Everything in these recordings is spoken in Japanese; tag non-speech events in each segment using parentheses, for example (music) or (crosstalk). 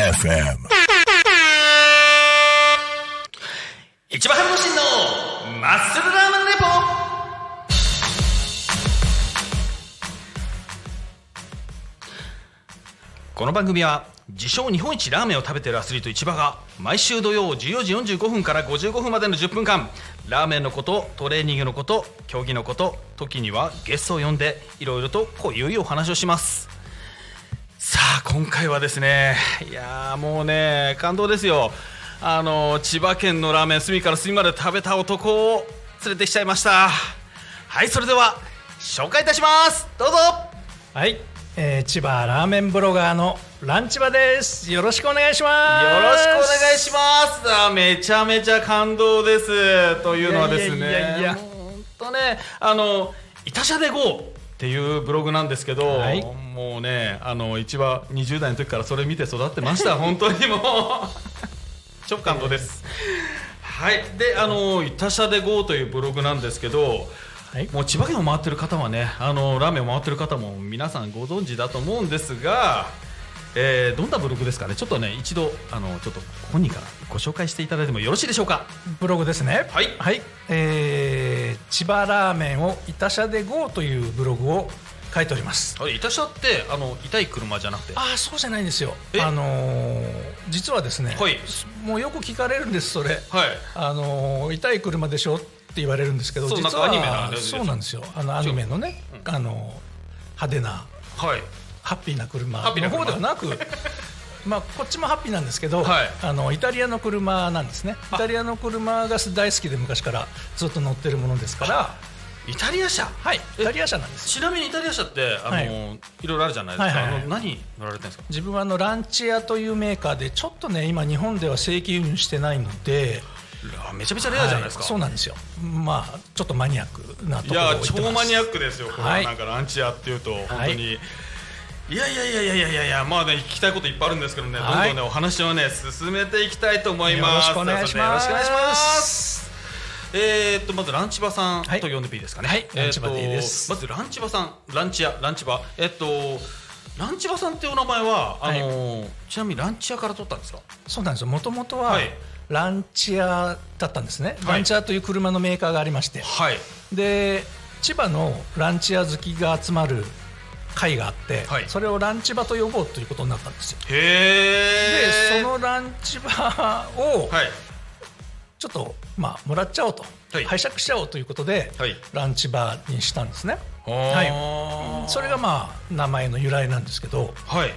FM. 一番ハムシンのマッスルラーメンレポこの番組は自称日本一ラーメンを食べてるアスリート市場が毎週土曜14時45分から55分までの10分間。ラーメンのことトレーニングのこと競技のこと時にはゲストを呼んでいろいろと濃ゆいお話をします。さあ今回はですねいやもうね感動ですよ。あの千葉県のラーメン隅から隅まで食べた男を連れてきちゃいました。はいそれでは紹介いたします。どうぞ。はい、えー千葉ラーメンブロガーのランチバです。よろしくお願いします。よろしくお願いします。あめちゃめちゃ感動です。というのはですね。いやいや本当ねあの「いたしゃで GO」っていうブログなんですけど、はい。もうねあの一番20代の時からそれ見て育ってました。(laughs) 本当にもう。超感動です。はい。であの「いたしゃで GO」というブログなんですけどはい、もう千葉県を回ってる方はねあのラーメンを回ってる方も皆さんご存知だと思うんですが、えーどんなブログですかね？ちょっとね一度あのちょっと本人からご紹介していただいてもよろしいでしょうか？ブログですね。はい。はい、えー千葉ラーメンをいたしゃで GO というブログを書いております。あれい。たしゃってあの痛い車じゃなくて？ああ、そうじゃないんですよ。え？あのー実はですね、はい。もうよく聞かれるんですそれ。はい。あのー痛い車でしょって言われるんですけど、そう実はそうなんですよ。あのアニメのね、あのー派手な。はいハッピーな車。の方ではなく、まあ、こっちもハッピーなんですけど、はい。あのイタリアの車なんですね。イタリアの車が大好きで昔からずっと乗ってるものですからイタリア車。はい。イタリア車なんです。ちなみにイタリア車ってあの、はい。い、ろいろあるじゃないですか、はいはいはい。あの何乗られてるんですか？自分はあのランチアというメーカーでちょっとね今日本では正規輸入してないのであめちゃめちゃレアじゃないですか、はい。そうなんですよ。まあちょっとマニアックなといころいてます。超マニアックですよこれは。はい。なんかランチ屋っていうと本当に、はいい、やいやいやいやいやいやまあね聞きたいこといっぱいあるんですけどね、はい。どんどんねお話をね進めていきたいと思います。よろしくお願いします。よろしくお願いします。えー、っとまずランチバさんはい。と呼んでもいいですかね、はい。えーランチバでいいです。まずランチバさんランチ屋ランチバえーっとランチバさんっていうお名前はあのーちなみにランチ屋から取ったんですか？そうなんですよ。もともとは、はい。ランチアだったんですね、はい。ランチアという車のメーカーがありまして。はい。で千葉のランチ屋好きが集まる会があって、はい。それをランチ場と呼ぼうということになったんですよ。へでえそのランチ場をはい。ちょっと、まあ、もらっちゃおうと、はい。拝借しちゃおうということで、はい。ランチバーにしたんですね。はそれがまあ名前の由来なんですけどはい。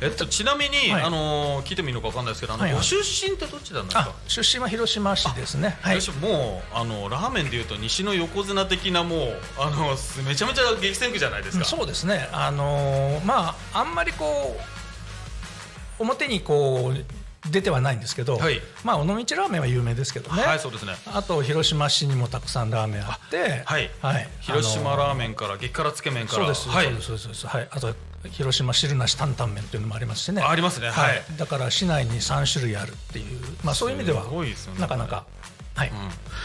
えっとちなみに、はい。あのー聞いてもいいのかわかんないですけど、あの、はいはい。ご出身ってどちらなんですあか。出身は広島市ですね。はい。私もうあのラーメンでいうと西の横綱的なもうあのすめちゃめちゃ激戦区じゃないですか。そうですね、あのーまあ、あんまりこう表にこう出てはないんですけど、はい。まあ、尾道ラーメンは有名ですけどね、はいそうですね。あと広島市にもたくさんラーメンあって、はい。はい、広島ラーメンから激辛つけ麺から。そうです、はい。そうですそうです。はい、あと広島汁なし担々麺というのもありますしね。ありますね。はい。だから市内に3種類あるっていう、まあ、そういう意味ではなかなか、はい。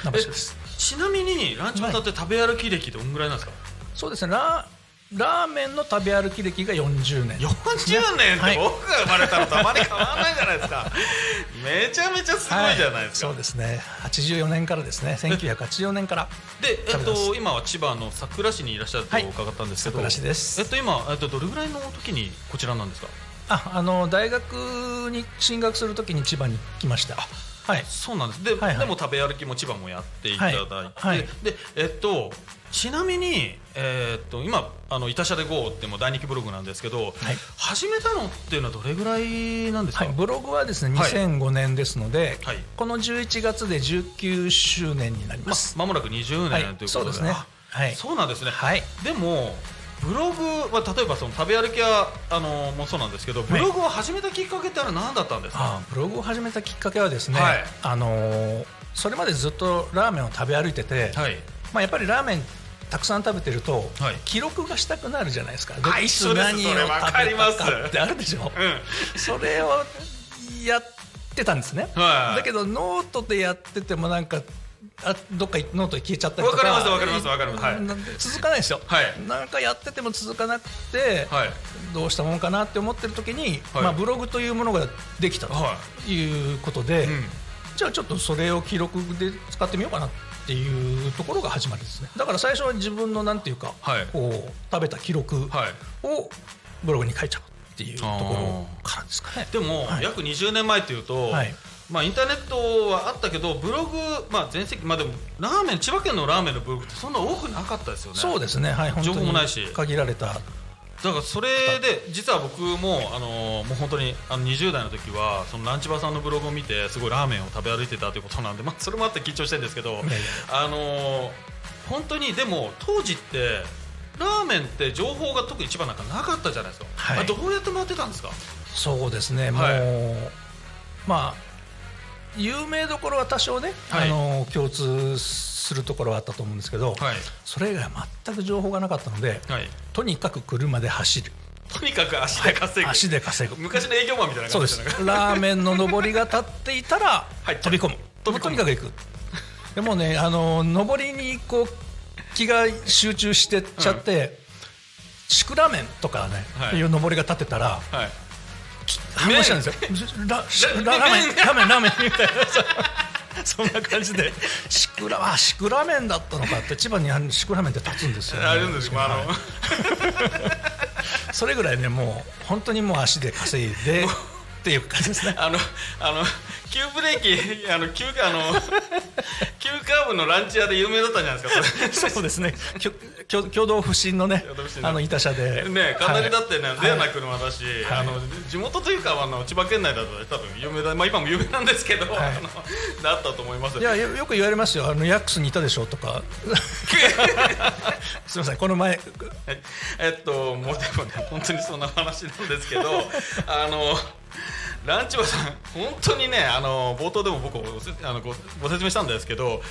な場所です。ちなみにランチバタって食べ歩き歴どんぐらいなんですか？そうですね。ララーメンの食べ歩き歴が40年。40年ってはい。僕が生まれたのとあまり変わらないじゃないですか。(laughs) めちゃめちゃすごいじゃないですか。そうですね。84年からですね。1984年からで、えっと、今は千葉の佐倉市にいらっしゃるとはい。伺ったんですけど、佐倉市です。えっと、今、えっと、どれぐらいの時にこちらなんですか？ああの大学に進学するときに千葉に来ましたはい。そうなんです。で,、はいはい。でも食べ歩きも千葉もやっていただいて、はい。はい。でえっとちなみに、えっと今あの「いたしゃで GO」ってもう大人気ブログなんですけど、はい。始めたのっていうのはどれぐらいなんですか、はい、ブログはですねはい。2005年ですので、はい。この11月で19周年になりまます、まもなく20はい年ということで,、そうですね。あはい。そうなんですね、はい。でもブログは例えばその食べ歩きはあのもそうなんですけどブログを始めたきっかけってあれ何だったんですか、あブログを始めたきっかけはですね、はい。あのーそれまでずっとラーメンを食べ歩いてて、はい。まあ、やっぱりラーメンたくさん食べてると、はい。記録がしたくなるじゃないですか、あい何を食べたかってあるでしょ、(laughs) うん。それをやってたんですね、はい。だけどノートでやっててもなんかあどっかノートで消えちゃったりとか。わかりますわかりますわかります。はい。続かないですよ、はい。なんかやってても続かなくて、はい。どうしたもんかなって思ってる時に、はい。まあ、ブログというものができたとはい。うことで、うん。じゃあちょっとそれを記録で使ってみようかなっていうところが始まりですね。だから最初は自分のなんていうか、はい。こう食べた記録はい。をブログに書いちゃうっていうところからですかね。でも、はい。約20年前というと、はいまあ、インターネットはあったけどブログ、まあ、全盛期、まあ、でもラーメン千葉県のラーメンのブログってそんな多くなかったですよね。そうですね、はい、情報もないし。限られた。だからそれで実は僕もあのもう本当にあの20代の時はそのランチバーさんのブログを見てすごいラーメンを食べ歩いてたということなんで、まあ、それもあって緊張してるんですけどあの本当にでも当時ってラーメンって情報が特に一番なんかなかったじゃないですか、はい。あどうやって回ってたんですか？そうですね、もう、はいまあ有名どころは多少ね、はい。あの共通するところはあったと思うんですけど、はい。それ以外は全く情報がなかったので、はい。とにかく車で走る、とにかく足で稼ぐ、足で稼ぐ。昔の営業マンみたいなそうで感じす。ラーメンの上りが立っていたらはい。飛び込む、とにかく行く。でもねあの上りにこう気が集中してっちゃって、シクラメンとかね、はい。い、う上りが立ってたらはい反応したんですよ。ラシララーメン。ラーメンラーメンみたいな。そんな感じで。シクラあシクラメンだったのかって千葉にあるシクラメンって立つんですよ、ね、あるんです。けど、まああの。は (laughs) いそれぐらいねもう本当にもう足で稼いでっていう感じですねあのあの急ブレーキあの急あの急カーブのランチ屋で有名だったんじゃないですかそそうですね。共同不審のねあの板車で。れねかなりだってね、はいレアな車だし、はいあの地元というかあの千葉県内だと多分有名だまあ今も有名なんですけど、はいあのだったと思いますいやよよく言われますよ。あのヤックスにいたでしょとか。(laughs) すみません。この前はい。えっともうでもね本当にそんな話なんですけど (laughs) あのランチバさん本当にねあの冒頭でも僕あのごご説明したんですけど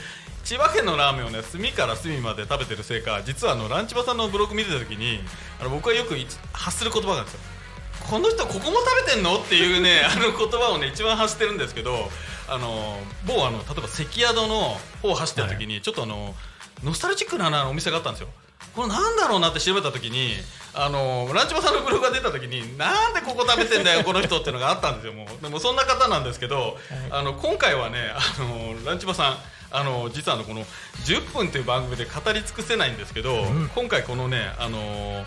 千葉県のラーメンをね隅から隅まで食べてるせいか実はあのランチバさんのブログ見てた時にあの僕はよくい発する言葉なんですよ。この人ここも食べてんのっていうね (laughs) あの言葉をね一番発してるんですけどあの某あの例えば関宿の方を走ってる時に、ちょっとあのノスタルジックなあのお店があったんですよこれなんだろうなって調べた時にあのランチバさんのブログが出た時になんでここ食べてんだよこの人っていうのがあったんですよもう。でもそんな方なんですけど、あの今回はねあのランチバさんあの実はあのこの10分という番組で語り尽くせないんですけど、今回このねあの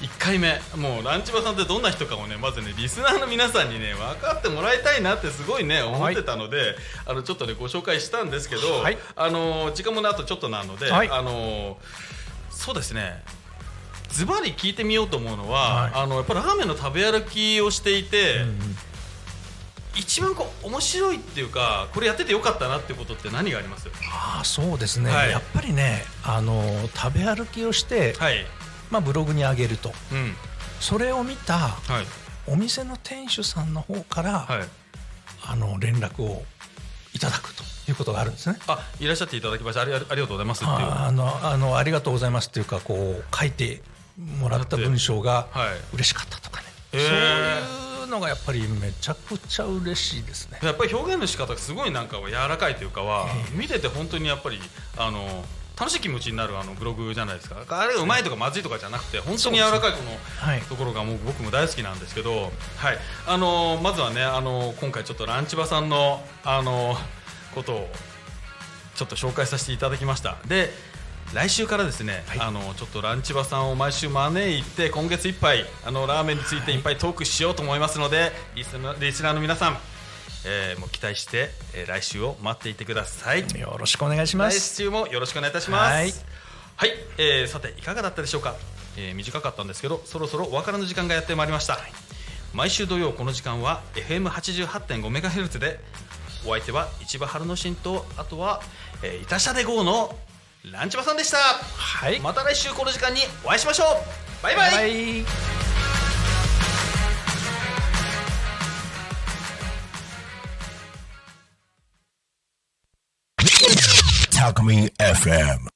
1回目もうランチバさんってどんな人かをねまずねリスナーの皆さんにね分かってもらいたいなってすごいね思ってたので、あのちょっとねご紹介したんですけど、はい。あの時間もねあとちょっとなので、はい。あのそうですね。ズバリ聞いてみようと思うのは、はい。あのやっぱラーメンの食べ歩きをしていて、一番こう面白いっていうかこれやっててよかったなっていうことって何があります？ああそうですね、はい。やっぱりねあの食べ歩きをして、はい、まあブログに上げると。うん。それを見たはい。お店の店主さんの方から、はい、あの連絡をいただくということがあるんですね。あいらっしゃっていただきましてありありがとうございますっていう。ああのあのありがとうございますっていうかこう書いてもらった文章がはい。嬉しかったとかね、へー。そういうのがやっぱりめちゃくちゃ嬉しいですね。やっぱり表現の仕方がすごいなんか柔らかいというかは、見てて本当にやっぱりあの楽しい気持ちになるあのブログじゃないですか。あれがうまいとかまずいとかじゃなくて本当に柔らかいこのはい。ところがもう僕も大好きなんですけど、はい。あのまずはねあの今回ちょっとランチバさんのあのことをちょっと紹介させていただきましたで来週からですね、はいあのちょっとランチバさんを毎週招いて今月いっぱいあのラーメンについていっぱいトークしようと思いますので、リスナーリスナーの皆さん、えーもう期待して、えー来週を待っていてください。よろしくお願いしま来す。週もよろしくお願いいたします。ははいい、えーさていかがだったでしょうか、えー短かったんですけどそろそろお別れの時間がやってまいりました。毎週土曜この時間は FM88.5 メガヘルツでお相手は市場春之進とあとは、えー、いたしゃで GO のランチバさんでした。はい。また来週この時間にお会いしましょう。バイバイ。バイバ FM.